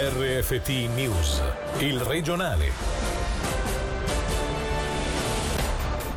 RFT News, il regionale.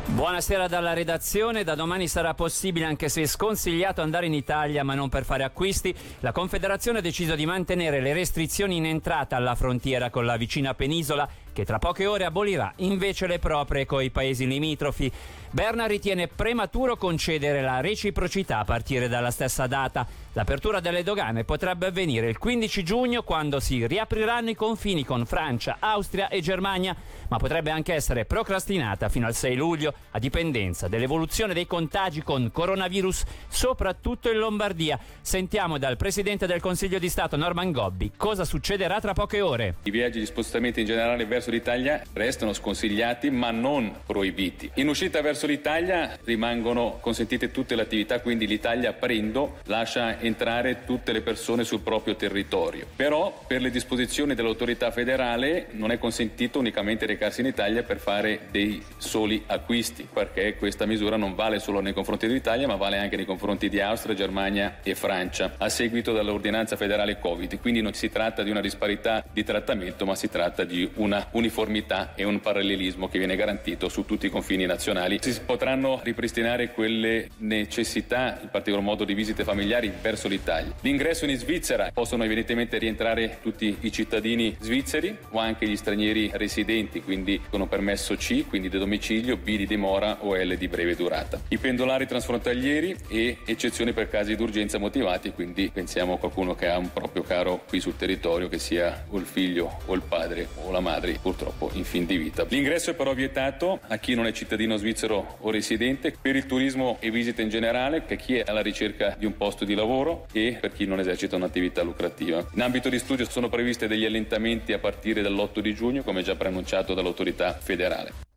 Buonasera dalla redazione, da domani sarà possibile anche se sconsigliato andare in Italia ma non per fare acquisti. La Confederazione ha deciso di mantenere le restrizioni in entrata alla frontiera con la vicina penisola che tra poche ore abolirà invece le proprie coi paesi limitrofi. Berna ritiene prematuro concedere la reciprocità a partire dalla stessa data. L'apertura delle dogane potrebbe avvenire il 15 giugno quando si riapriranno i confini con Francia, Austria e Germania, ma potrebbe anche essere procrastinata fino al 6 luglio a dipendenza dell'evoluzione dei contagi con coronavirus, soprattutto in Lombardia. Sentiamo dal Presidente del Consiglio di Stato Norman Gobbi cosa succederà tra poche ore. I viaggi di spostamento in generale verso l'Italia restano sconsigliati ma non proibiti. In uscita verso l'Italia rimangono consentite tutte le attività, quindi l'Italia prendo, lascia entrare tutte le persone sul proprio territorio. Però per le disposizioni dell'autorità federale non è consentito unicamente recarsi in Italia per fare dei soli acquisti, perché questa misura non vale solo nei confronti dell'Italia, ma vale anche nei confronti di Austria, Germania e Francia, a seguito dell'ordinanza federale Covid. Quindi non si tratta di una disparità di trattamento, ma si tratta di una uniformità e un parallelismo che viene garantito su tutti i confini nazionali. Si potranno ripristinare quelle necessità, in particolar modo di visite familiari, verso l'Italia. L'ingresso in Svizzera possono evidentemente rientrare tutti i cittadini svizzeri o anche gli stranieri residenti, quindi con permesso C, quindi di domicilio, B di dimora o L di breve durata. I pendolari transfrontalieri e eccezioni per casi d'urgenza motivati, quindi pensiamo a qualcuno che ha un proprio caro qui sul territorio, che sia o il figlio o il padre o la madre, purtroppo in fin di vita. L'ingresso è però vietato a chi non è cittadino svizzero o residente per il turismo e visite in generale, che chi è alla ricerca di un posto di lavoro e per chi non esercita un'attività lucrativa. In ambito di studio sono previsti degli allentamenti a partire dall'8 di giugno, come già preannunciato dall'autorità federale.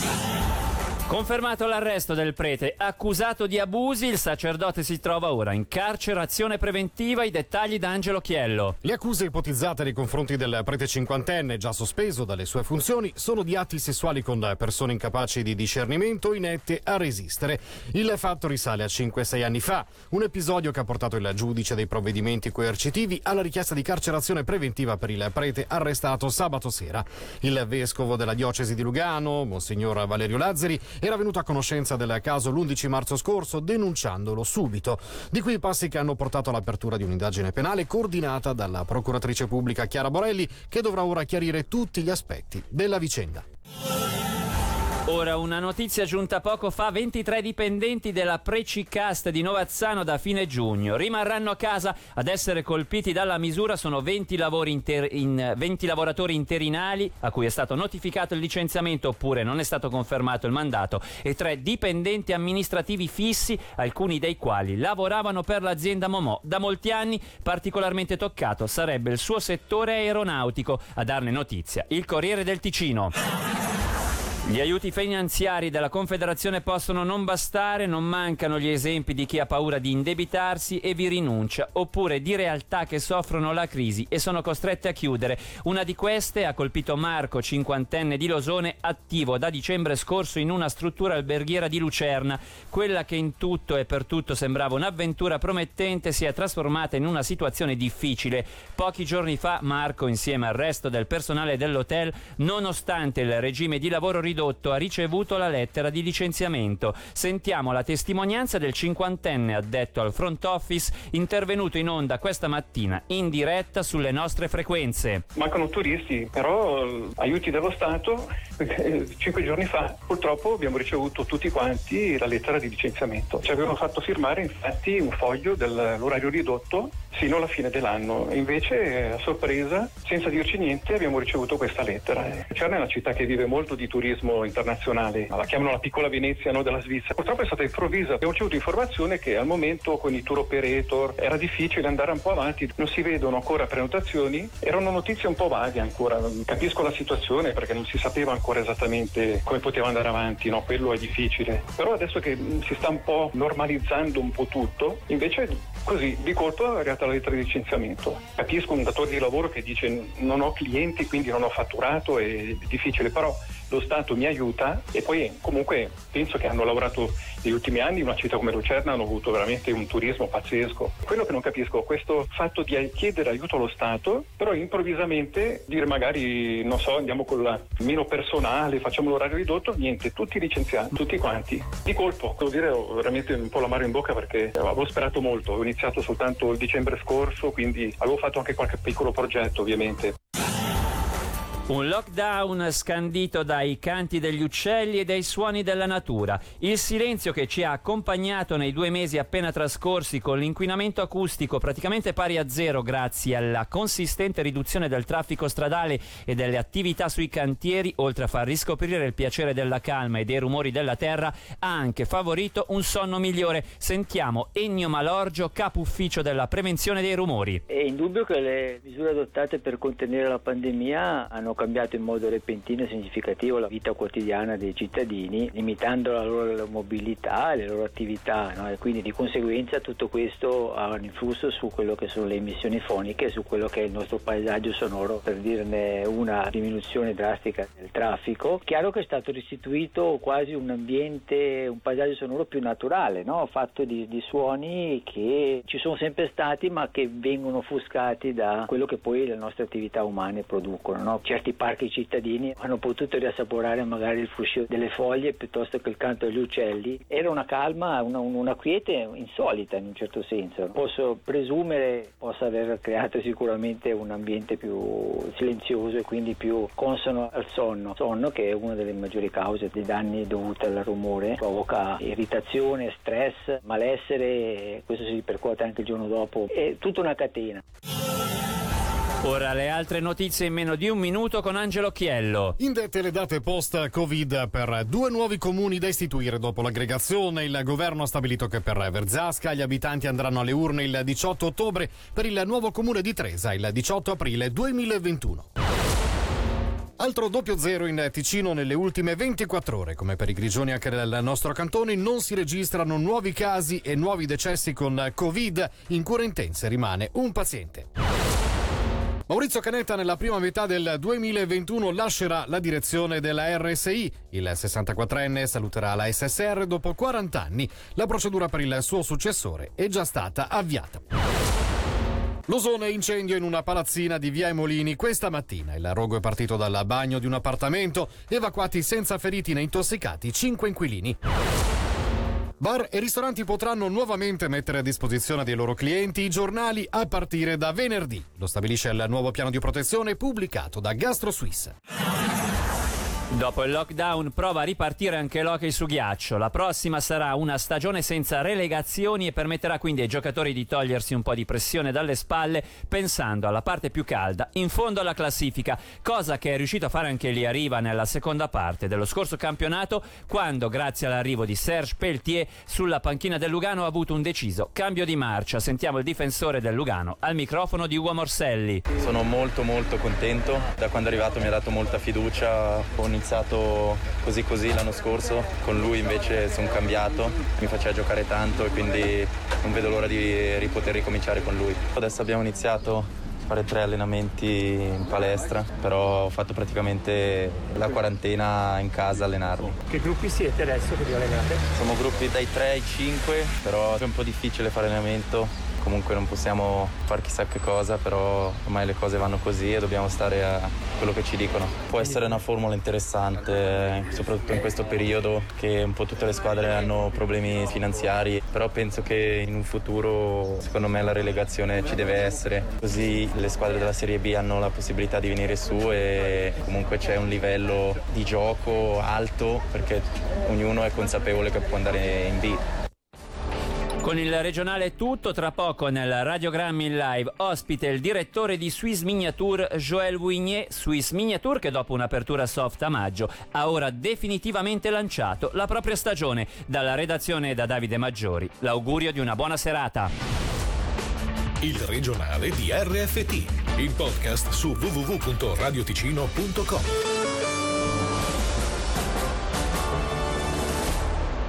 Confermato l'arresto del prete accusato di abusi, il sacerdote si trova ora in carcerazione preventiva. I dettagli da Angelo Chiello. Le accuse ipotizzate nei confronti del prete cinquantenne, già sospeso dalle sue funzioni, sono di atti sessuali con persone incapaci di discernimento inette a resistere. Il fatto risale a 5-6 anni fa, un episodio che ha portato il giudice dei provvedimenti coercitivi alla richiesta di carcerazione preventiva per il prete arrestato sabato sera. Il vescovo della diocesi di Lugano, Monsignor Valerio Lazzari, era venuto a conoscenza del caso l'11 marzo scorso denunciandolo subito. Di qui i passi che hanno portato all'apertura di un'indagine penale coordinata dalla procuratrice pubblica Chiara Borelli che dovrà ora chiarire tutti gli aspetti della vicenda. Ora una notizia giunta poco fa, 23 dipendenti della Precicast di Novazzano da fine giugno rimarranno a casa ad essere colpiti dalla misura sono 20, inter- in, 20 lavoratori interinali a cui è stato notificato il licenziamento oppure non è stato confermato il mandato e tre dipendenti amministrativi fissi, alcuni dei quali lavoravano per l'azienda Momò da molti anni, particolarmente toccato sarebbe il suo settore aeronautico. A darne notizia il Corriere del Ticino. Gli aiuti finanziari della Confederazione possono non bastare, non mancano gli esempi di chi ha paura di indebitarsi e vi rinuncia, oppure di realtà che soffrono la crisi e sono costrette a chiudere. Una di queste ha colpito Marco, cinquantenne di Losone, attivo da dicembre scorso in una struttura alberghiera di Lucerna. Quella che in tutto e per tutto sembrava un'avventura promettente si è trasformata in una situazione difficile. Pochi giorni fa Marco, insieme al resto del personale dell'hotel, nonostante il regime di lavoro ridotto, ridotto ha ricevuto la lettera di licenziamento. Sentiamo la testimonianza del cinquantenne addetto al front office intervenuto in onda questa mattina in diretta sulle nostre frequenze. Mancano turisti, però eh, aiuti dello Stato. Cinque giorni fa purtroppo abbiamo ricevuto tutti quanti la lettera di licenziamento. Ci avevano fatto firmare infatti un foglio dell'orario ridotto fino alla fine dell'anno. Invece, a sorpresa, senza dirci niente, abbiamo ricevuto questa lettera. Cerna è una città che vive molto di turismo internazionale, la chiamano la piccola Venezia no, della Svizzera. Purtroppo è stata improvvisa. Abbiamo ricevuto informazione che al momento con i tour operator era difficile andare un po' avanti, non si vedono ancora prenotazioni. Erano notizie un po' vaghe ancora. Capisco la situazione perché non si sapeva ancora esattamente come poteva andare avanti, no? quello è difficile. Però adesso che si sta un po' normalizzando un po' tutto, invece così di colpo è arrivata la lettera di licenziamento. Capisco un datore di lavoro che dice non ho clienti quindi non ho fatturato, è difficile, però lo Stato mi aiuta e poi comunque penso che hanno lavorato negli ultimi anni in una città come Lucerna hanno avuto veramente un turismo pazzesco. Quello che non capisco è questo fatto di chiedere aiuto allo Stato, però improvvisamente dire magari, non so, andiamo con la meno personale, facciamo l'orario ridotto, niente, tutti licenziati, tutti quanti. Di colpo, devo dire, ho veramente un po' l'amaro in bocca perché avevo sperato molto, ho iniziato soltanto il dicembre scorso, quindi avevo fatto anche qualche piccolo progetto ovviamente. Un lockdown scandito dai canti degli uccelli e dai suoni della natura. Il silenzio che ci ha accompagnato nei due mesi appena trascorsi con l'inquinamento acustico praticamente pari a zero grazie alla consistente riduzione del traffico stradale e delle attività sui cantieri, oltre a far riscoprire il piacere della calma e dei rumori della terra, ha anche favorito un sonno migliore. Sentiamo Ennio Malorgio, capo ufficio della prevenzione dei rumori. È indubbio che le misure adottate per contenere la pandemia hanno cambiato in modo repentino e significativo la vita quotidiana dei cittadini, limitando la loro mobilità e le loro attività no? e quindi di conseguenza tutto questo ha un influsso su quello che sono le emissioni foniche su quello che è il nostro paesaggio sonoro, per dirne una diminuzione drastica del traffico. Chiaro che è stato restituito quasi un ambiente, un paesaggio sonoro più naturale, no? fatto di, di suoni che ci sono sempre stati ma che vengono offuscati da quello che poi le nostre attività umane producono. No? Certi certi parchi cittadini hanno potuto riassaporare magari il fruscio delle foglie piuttosto che il canto degli uccelli. Era una calma, una, una quiete insolita in un certo senso. Posso presumere possa aver creato sicuramente un ambiente più silenzioso e quindi più consono al sonno. Sonno che è una delle maggiori cause dei danni dovuti al rumore, provoca irritazione, stress, malessere, questo si ripercuote anche il giorno dopo. È tutta una catena. Ora le altre notizie in meno di un minuto con Angelo Chiello. Indette le date post-Covid per due nuovi comuni da istituire dopo l'aggregazione, il governo ha stabilito che per Verzasca gli abitanti andranno alle urne il 18 ottobre, per il nuovo comune di Tresa il 18 aprile 2021. Altro doppio zero in Ticino nelle ultime 24 ore. Come per i grigioni anche nel nostro cantone non si registrano nuovi casi e nuovi decessi con Covid. In cura intense rimane un paziente. Maurizio Canetta nella prima metà del 2021 lascerà la direzione della RSI. Il 64enne saluterà la SSR dopo 40 anni. La procedura per il suo successore è già stata avviata. Losone incendio in una palazzina di Via Emolini questa mattina. Il rogo è partito dal bagno di un appartamento, evacuati senza feriti né intossicati 5 inquilini. Bar e ristoranti potranno nuovamente mettere a disposizione dei loro clienti i giornali a partire da venerdì. Lo stabilisce il nuovo piano di protezione pubblicato da Gastro Suisse. Dopo il lockdown prova a ripartire anche l'hockey su ghiaccio. La prossima sarà una stagione senza relegazioni e permetterà quindi ai giocatori di togliersi un po' di pressione dalle spalle pensando alla parte più calda, in fondo alla classifica, cosa che è riuscito a fare anche lì a Riva nella seconda parte dello scorso campionato quando grazie all'arrivo di Serge Pelletier sulla panchina del Lugano ha avuto un deciso cambio di marcia. Sentiamo il difensore del Lugano al microfono di Ugo Morselli. Sono molto molto contento, da quando è arrivato mi ha dato molta fiducia con iniziato così così l'anno scorso, con lui invece sono cambiato, mi faceva giocare tanto e quindi non vedo l'ora di poter ricominciare con lui. Adesso abbiamo iniziato a fare tre allenamenti in palestra, però ho fatto praticamente la quarantena in casa a allenarmi. Che gruppi siete adesso che vi allenate? Siamo gruppi dai 3 ai 5, però è un po' difficile fare allenamento comunque non possiamo fare chissà che cosa, però ormai le cose vanno così e dobbiamo stare a quello che ci dicono. Può essere una formula interessante, soprattutto in questo periodo che un po' tutte le squadre hanno problemi finanziari, però penso che in un futuro secondo me la relegazione ci deve essere, così le squadre della Serie B hanno la possibilità di venire su e comunque c'è un livello di gioco alto perché ognuno è consapevole che può andare in B. Con il regionale è tutto, tra poco nel Radiogrammi in live ospite il direttore di Swiss Miniature Joël Wigné, Swiss Miniature che dopo un'apertura soft a maggio ha ora definitivamente lanciato la propria stagione. Dalla redazione da Davide Maggiori, l'augurio di una buona serata. Il regionale di RFT, il podcast su www.radioticino.com.